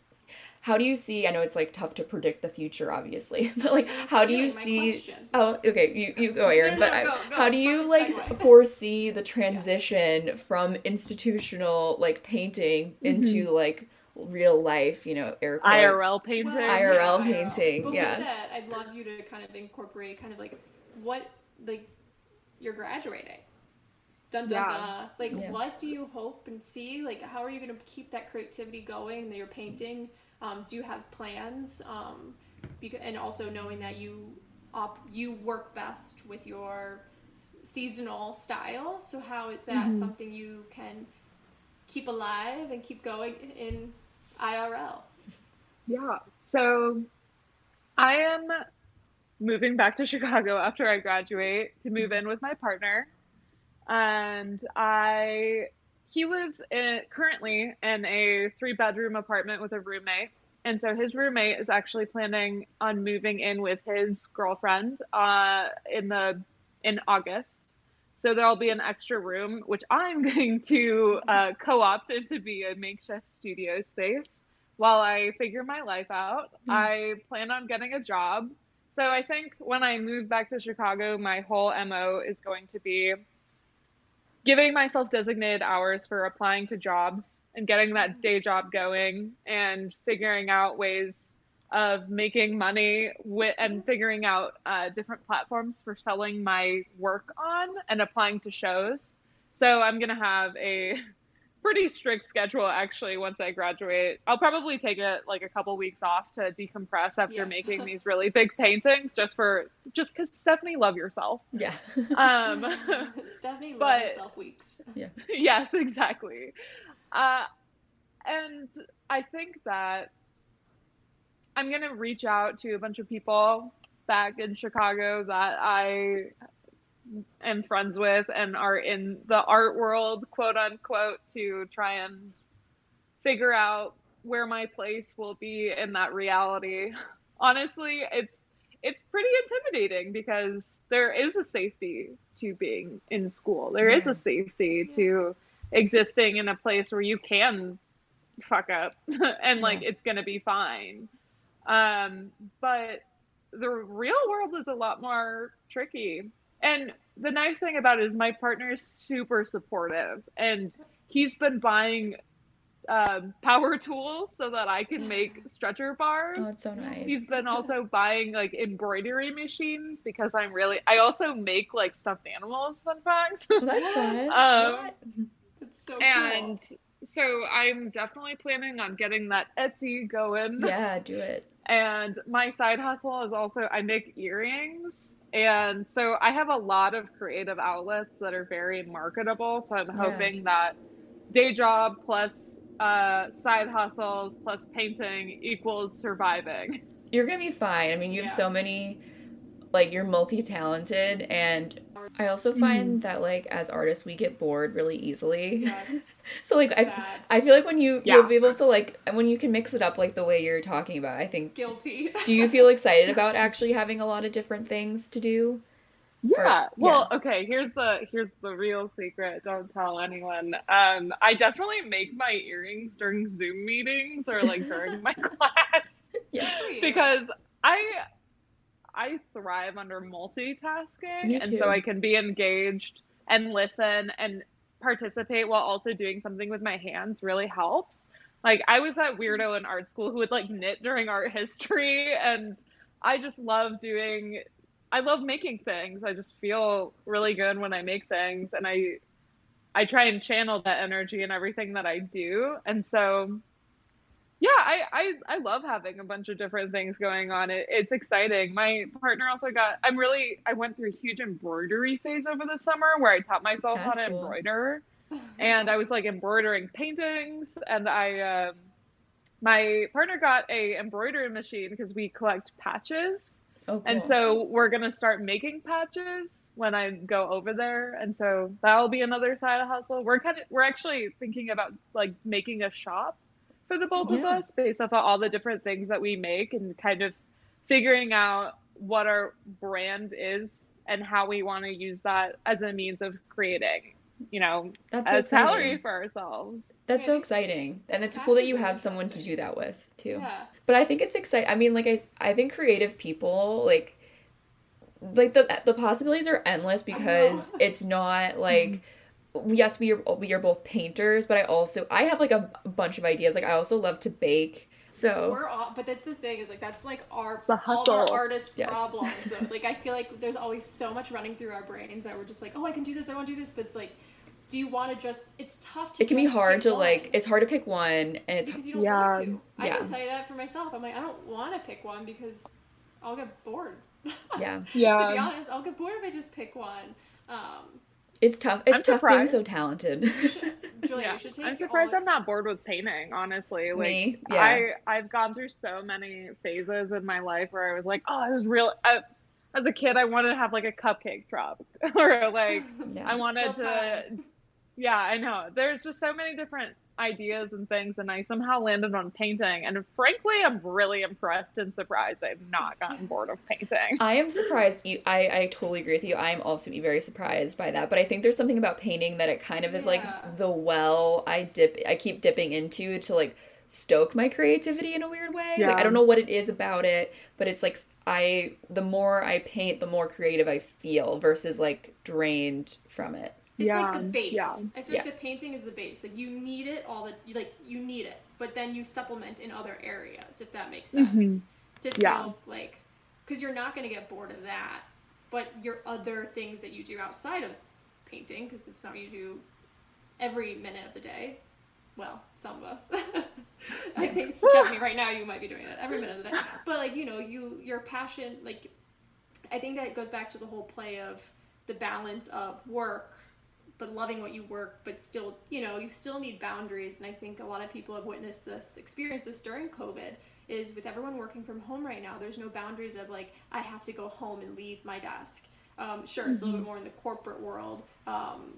how do you see i know it's like tough to predict the future obviously but like how do you see oh okay you, you go aaron no, no, but no, how do you like foresee the transition yeah. from institutional like painting into mm-hmm. like real life you know air quotes. irl painting well, irl yeah, painting but yeah that, i'd love you to kind of incorporate kind of like what like you're graduating dun dun yeah. dun. Like, yeah. what do you hope and see? Like, how are you going to keep that creativity going that you're painting? Um, do you have plans? Um, because, and also knowing that you op- you work best with your s- seasonal style. So how is that mm-hmm. something you can keep alive and keep going in IRL? Yeah. So I am moving back to Chicago after I graduate to move in with my partner. And I he lives in, currently in a three bedroom apartment with a roommate. And so his roommate is actually planning on moving in with his girlfriend uh, in the in August. So there'll be an extra room, which I'm going to uh, co-opt into be a makeshift studio space while I figure my life out. Mm. I plan on getting a job. So I think when I move back to Chicago, my whole MO is going to be giving myself designated hours for applying to jobs and getting that day job going and figuring out ways of making money with, and figuring out uh, different platforms for selling my work on and applying to shows. So I'm going to have a pretty strict schedule actually once I graduate. I'll probably take it like a couple weeks off to decompress after yes. making these really big paintings just for just cuz Stephanie love yourself. Yeah. Um Stephanie love but, yourself weeks. Yeah. yes, exactly. Uh and I think that I'm going to reach out to a bunch of people back in Chicago that I am friends with and are in the art world, quote unquote, to try and figure out where my place will be in that reality. Honestly, it's it's pretty intimidating because there is a safety to being in school. There yeah. is a safety yeah. to existing in a place where you can fuck up and like yeah. it's going to be fine. Um but the real world is a lot more tricky and the nice thing about it is my partner is super supportive and he's been buying um, power tools so that I can make stretcher bars. Oh, that's so nice. He's been also buying like embroidery machines because I'm really. I also make like stuffed animals. Fun fact. Oh, that's fun. um, that's so cool. and cool. so I'm definitely planning on getting that Etsy going. Yeah, do it. And my side hustle is also I make earrings and so I have a lot of creative outlets that are very marketable. So I'm hoping yeah. that day job plus uh, side hustles plus painting equals surviving. You're going to be fine. I mean, you have yeah. so many, like, you're multi talented. And I also find mm-hmm. that, like, as artists, we get bored really easily. Yes. so like I, I feel like when you yeah. you'll be able to like when you can mix it up like the way you're talking about i think guilty do you feel excited about actually having a lot of different things to do yeah or, well yeah. okay here's the here's the real secret don't tell anyone um i definitely make my earrings during zoom meetings or like during my class yeah because i i thrive under multitasking and so i can be engaged and listen and participate while also doing something with my hands really helps. Like I was that weirdo in art school who would like knit during art history and I just love doing I love making things. I just feel really good when I make things and I I try and channel that energy in everything that I do. And so yeah, I, I, I love having a bunch of different things going on. It, it's exciting. My partner also got, I'm really, I went through a huge embroidery phase over the summer where I taught myself That's how to cool. embroider. and I was like embroidering paintings. And I, um, my partner got a embroidery machine because we collect patches. Oh, cool. And so we're gonna start making patches when I go over there, and so that'll be another side hustle. We're kind of we're actually thinking about like making a shop for the both yeah. of us based off of all the different things that we make and kind of figuring out what our brand is and how we want to use that as a means of creating you know that's a salary for ourselves that's so exciting and it's cool that you have someone to do that with too yeah. but i think it's exciting i mean like i i think creative people like like the the possibilities are endless because it's not like mm-hmm. Yes we are we are both painters but i also i have like a bunch of ideas like i also love to bake so we're all, but that's the thing is like that's like our all our artist yes. problems. Though. like I feel like there's always so much running through our brains that we're just like, oh, I can do this, I want to do this, but it's like, do you want to just? It's tough to. It can be hard to one. like. It's hard to pick one, and it's because you don't yeah. want to. I yeah. can tell you that for myself. I'm like, I don't want to pick one because I'll get bored. Yeah. yeah. to be honest, I'll get bored if I just pick one. Um, it's tough. It's I'm tough surprised. being so talented. Julia, yeah. I'm surprised I'm not bored with painting. Honestly, like Me? Yeah. I I've gone through so many phases in my life where I was like, oh, I was real. I, as a kid, I wanted to have like a cupcake truck, or like yeah. I wanted to. Yeah, I know. There's just so many different ideas and things, and I somehow landed on painting. And frankly, I'm really impressed and surprised I've not gotten bored of painting. I am surprised. You, I, I totally agree with you. I am also very surprised by that. But I think there's something about painting that it kind of is yeah. like the well I dip. I keep dipping into to like stoke my creativity in a weird way. Yeah. Like I don't know what it is about it, but it's like I the more I paint, the more creative I feel versus like drained from it. It's yeah. like the base. Yeah. I feel yeah. like the painting is the base. Like you need it all the like you need it, but then you supplement in other areas if that makes sense. Mm-hmm. To feel yeah. like because you're not going to get bored of that, but your other things that you do outside of painting because it's not you do every minute of the day. Well, some of us. I think Stephanie, right now you might be doing it every minute of the day. But like you know, you your passion like I think that it goes back to the whole play of the balance of work but loving what you work, but still, you know, you still need boundaries. And I think a lot of people have witnessed this, experienced this during COVID, is with everyone working from home right now, there's no boundaries of like, I have to go home and leave my desk. Um, sure, mm-hmm. it's a little bit mm-hmm. more in the corporate world um,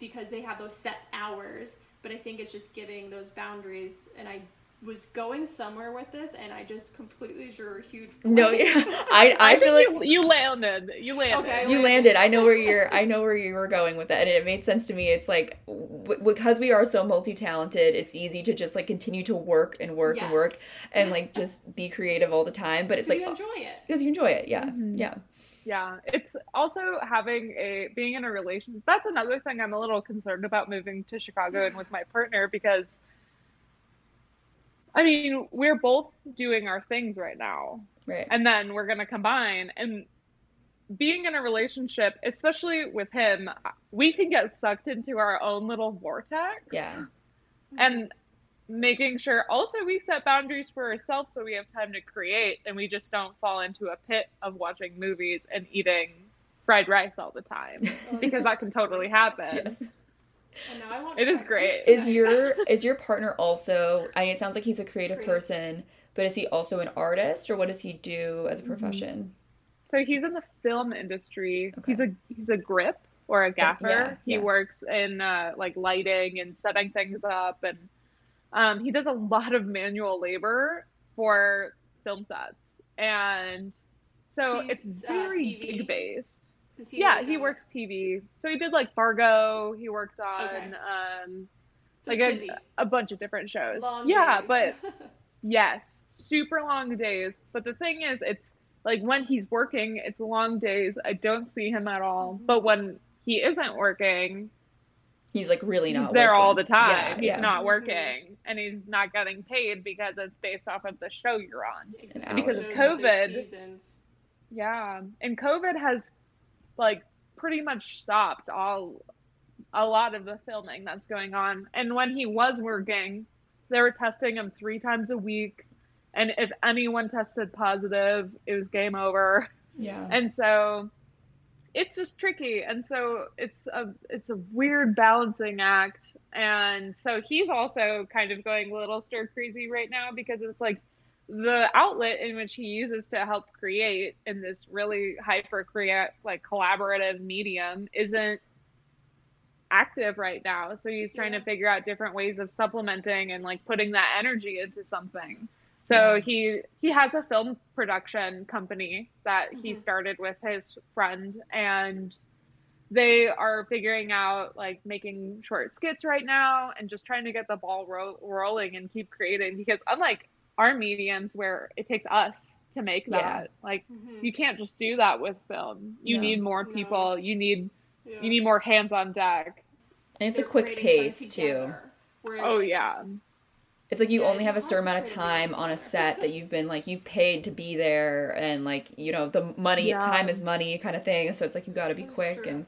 because they have those set hours, but I think it's just giving those boundaries. And I was going somewhere with this, and I just completely drew a huge. Blank. No, yeah, I I, I feel like you, you, landed. You landed. Okay, you landed. I know where you're. I know where you were going with that, and it made sense to me. It's like w- because we are so multi talented, it's easy to just like continue to work and work yes. and work and like just be creative all the time. But it's like you enjoy it because you enjoy it. Yeah, mm-hmm. yeah. Yeah, it's also having a being in a relationship. That's another thing I'm a little concerned about moving to Chicago and with my partner because I mean, we're both doing our things right now. Right. And then we're going to combine and being in a relationship, especially with him, we can get sucked into our own little vortex. Yeah. And making sure also we set boundaries for ourselves so we have time to create and we just don't fall into a pit of watching movies and eating fried rice all the time because that can totally happen. Yes. It is great. Is your is your partner also? I mean, it sounds like he's a creative person, but is he also an artist, or what does he do as a mm-hmm. profession? So he's in the film industry. Okay. He's a he's a grip or a gaffer. Yeah, he yeah. works in uh, like lighting and setting things up, and um, he does a lot of manual labor for film sets, and so it's uh, very uh, gig based he yeah, like he a... works TV. So he did like Fargo. He worked on okay. um, so like a, a, bunch of different shows. Long yeah, days. but yes, super long days. But the thing is, it's like when he's working, it's long days. I don't see him at all. Mm-hmm. But when he isn't working, he's like really not. He's there all the time. Yeah, he's yeah. not mm-hmm. working, mm-hmm. and he's not getting paid because it's based off of the show you're on. Exactly. Because it's COVID. Yeah, and COVID has like pretty much stopped all a lot of the filming that's going on. And when he was working, they were testing him three times a week. And if anyone tested positive, it was game over. Yeah. And so it's just tricky. And so it's a it's a weird balancing act. And so he's also kind of going a little stir crazy right now because it's like the outlet in which he uses to help create in this really hyper create like collaborative medium isn't active right now so he's trying yeah. to figure out different ways of supplementing and like putting that energy into something So he he has a film production company that mm-hmm. he started with his friend and they are figuring out like making short skits right now and just trying to get the ball ro- rolling and keep creating because unlike our mediums where it takes us to make that yeah. like mm-hmm. you can't just do that with film you no. need more people no. you need yeah. you need more hands on deck and it's They're a quick pace too oh yeah it's like you yeah, only have a certain amount of time on a set that you've been like you've paid to be there and like you know the money yeah. time is money kind of thing so it's like you got to be that's quick true. and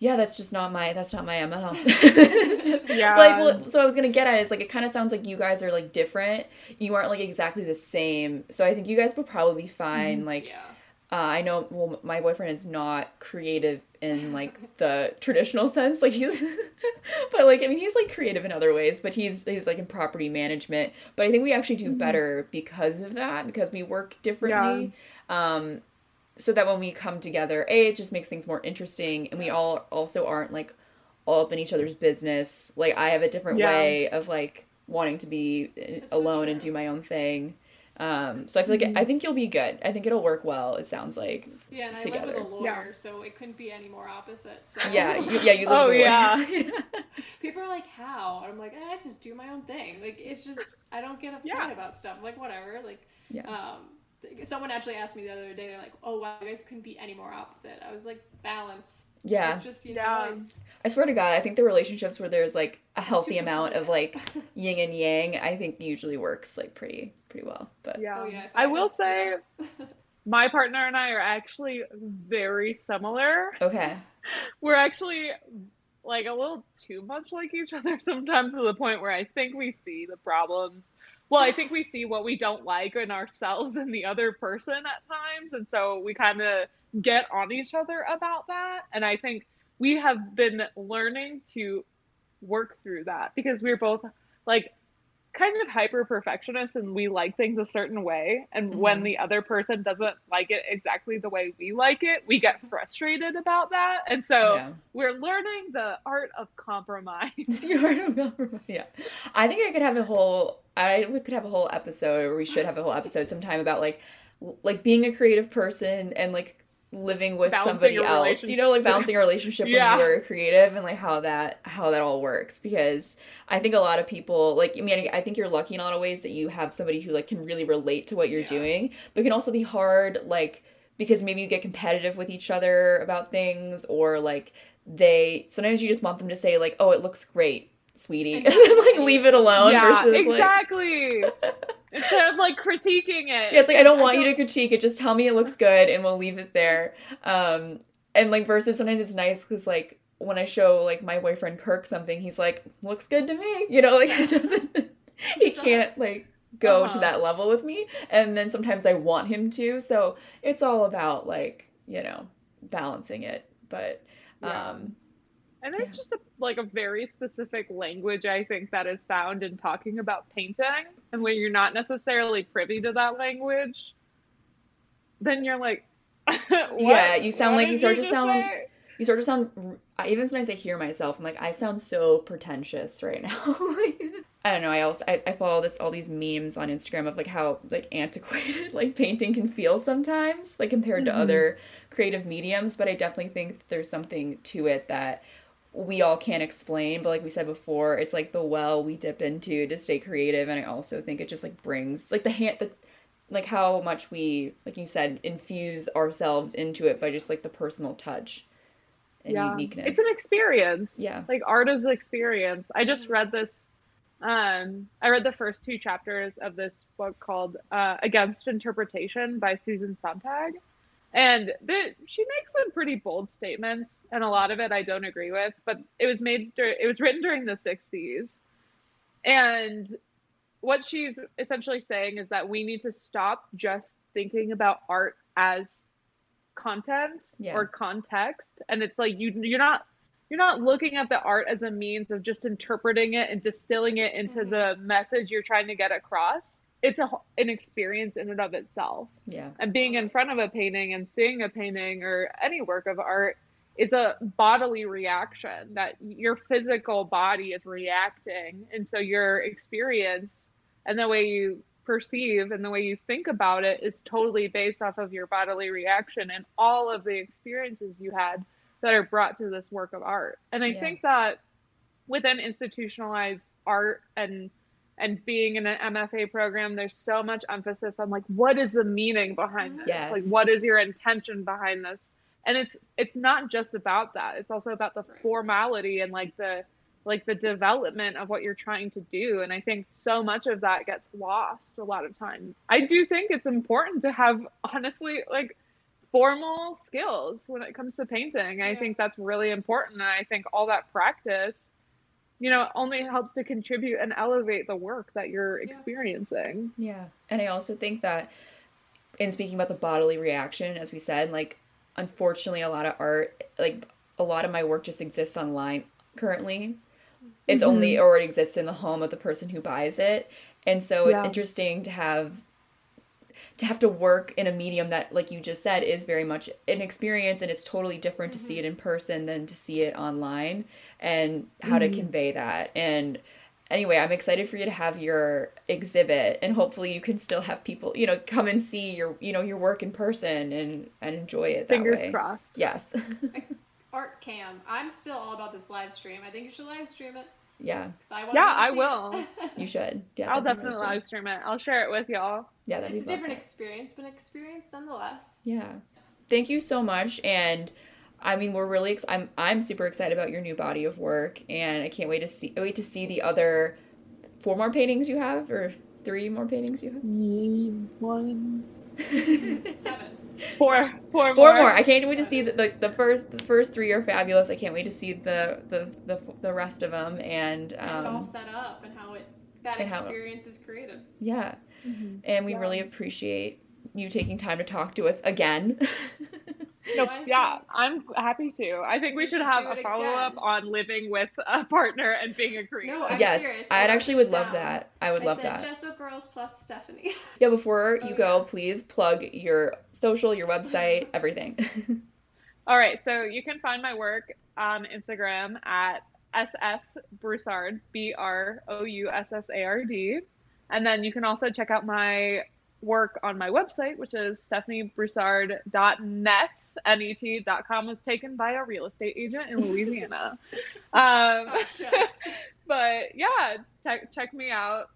yeah that's just not my that's not my mo it's just yeah like well, so i was gonna get at is like it kind of sounds like you guys are like different you aren't like exactly the same so i think you guys will probably be fine mm-hmm. like yeah uh, I know, well, my boyfriend is not creative in like the traditional sense. Like he's, but like I mean, he's like creative in other ways. But he's he's like in property management. But I think we actually do mm-hmm. better because of that because we work differently. Yeah. Um, so that when we come together, a it just makes things more interesting, and we all also aren't like all up in each other's business. Like I have a different yeah. way of like wanting to be That's alone so and do my own thing. Um, so I feel like mm-hmm. I think you'll be good. I think it'll work well. It sounds like yeah, and I together. live with a lawyer, yeah. so it couldn't be any more opposite. So. Yeah, you, yeah, you live oh, with a yeah. People are like, "How?" I'm like, eh, "I just do my own thing." Like it's just I don't get upset yeah. about stuff. I'm like whatever. Like yeah. Um, someone actually asked me the other day. They're like, "Oh wow, you guys couldn't be any more opposite." I was like, "Balance." Yeah. It's just, you know, I swear to God, I think the relationships where there's like a healthy amount of like yin and yang, I think usually works like pretty pretty well. But yeah, oh, yeah I, I will say my partner and I are actually very similar. Okay. We're actually like a little too much like each other sometimes to the point where I think we see the problems. Well, I think we see what we don't like in ourselves and the other person at times. And so we kind of get on each other about that. And I think we have been learning to work through that because we're both like kind of hyper perfectionists and we like things a certain way and mm-hmm. when the other person doesn't like it exactly the way we like it we get frustrated about that and so yeah. we're learning the art of compromise the art of compromise yeah i think i could have a whole i we could have a whole episode or we should have a whole episode sometime about like like being a creative person and like living with balancing somebody else you know like balancing a relationship yeah. when you're creative and like how that how that all works because i think a lot of people like i mean i think you're lucky in a lot of ways that you have somebody who like can really relate to what you're yeah. doing but it can also be hard like because maybe you get competitive with each other about things or like they sometimes you just want them to say like oh it looks great sweetie and like leave it alone yeah, versus exactly like... instead of like critiquing it. Yeah, it's like I don't want I don't... you to critique it. Just tell me it looks good, and we'll leave it there. Um, and like versus sometimes it's nice because like when I show like my boyfriend Kirk something, he's like looks good to me. You know, like it doesn't. he can't like go uh-huh. to that level with me, and then sometimes I want him to. So it's all about like you know balancing it, but. Yeah. Um, and there's yeah. just a, like a very specific language I think that is found in talking about painting, and when you're not necessarily privy to that language, then you're like, yeah, you sound like you start you to sound, say? you start to sound. Even sometimes I hear myself, I'm like, I sound so pretentious right now. I don't know. I also I, I follow this all these memes on Instagram of like how like antiquated like painting can feel sometimes, like compared mm-hmm. to other creative mediums. But I definitely think there's something to it that we all can't explain but like we said before it's like the well we dip into to stay creative and i also think it just like brings like the hand the like how much we like you said infuse ourselves into it by just like the personal touch and yeah. uniqueness. It's an experience. Yeah. Like art is an experience. I just read this um i read the first two chapters of this book called uh, against interpretation by susan sontag and the, she makes some pretty bold statements, and a lot of it I don't agree with. But it was made, it was written during the '60s, and what she's essentially saying is that we need to stop just thinking about art as content yeah. or context, and it's like you you're not you're not looking at the art as a means of just interpreting it and distilling it into mm-hmm. the message you're trying to get across it's a an experience in and of itself. Yeah. And being in front of a painting and seeing a painting or any work of art is a bodily reaction that your physical body is reacting and so your experience and the way you perceive and the way you think about it is totally based off of your bodily reaction and all of the experiences you had that are brought to this work of art. And I yeah. think that within institutionalized art and and being in an MFA program, there's so much emphasis on like what is the meaning behind this? Yes. Like what is your intention behind this? And it's it's not just about that. It's also about the formality and like the like the development of what you're trying to do. And I think so much of that gets lost a lot of times. I do think it's important to have honestly like formal skills when it comes to painting. Yeah. I think that's really important. And I think all that practice you know, only helps to contribute and elevate the work that you're experiencing. Yeah. And I also think that in speaking about the bodily reaction, as we said, like unfortunately a lot of art like a lot of my work just exists online currently. It's mm-hmm. only or it exists in the home of the person who buys it. And so it's yeah. interesting to have to have to work in a medium that like you just said is very much an experience and it's totally different mm-hmm. to see it in person than to see it online and how mm-hmm. to convey that and anyway i'm excited for you to have your exhibit and hopefully you can still have people you know come and see your you know your work in person and and enjoy it fingers way. crossed yes art cam i'm still all about this live stream i think you should live stream it yeah. I yeah, I will. you should. Yeah, I'll definitely really live stream it. I'll share it with y'all. Yeah, that's it's a different experience, but an experience nonetheless. Yeah. Thank you so much, and I mean, we're really. Ex- I'm I'm super excited about your new body of work, and I can't wait to see wait to see the other four more paintings you have, or three more paintings you have. One. Seven. Four, four, four more. more. I can't wait to see the, the, the first the first three are fabulous. I can't wait to see the the the, the rest of them and um, and all set up and how it that experience how, is created. Yeah, mm-hmm. and we yeah. really appreciate you taking time to talk to us again. No, yeah, I'm happy to. I think we should have a follow up on living with a partner and being a creator. No, yes, I'd actually would love that. I would I love that. Gesso Girls plus Stephanie. Yeah, before oh, you go, yeah. please plug your social, your website, everything. All right, so you can find my work on Instagram at ss broussard b r o u s s a r d, and then you can also check out my work on my website, which is stephaniebroussard.net. Net.com was taken by a real estate agent in Louisiana. um, oh, but yeah, check me out.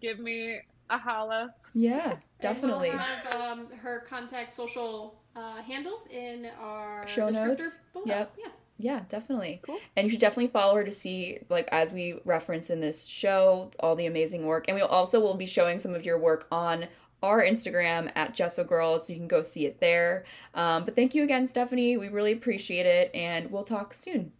Give me a holla. Yeah, definitely. we'll have um, her contact social uh, handles in our show notes. Below. Yep. Yeah. Yeah, definitely. Cool. And you should definitely follow her to see, like, as we reference in this show, all the amazing work. And we also will be showing some of your work on our Instagram at Gesso Girls, so you can go see it there. Um, but thank you again, Stephanie. We really appreciate it, and we'll talk soon.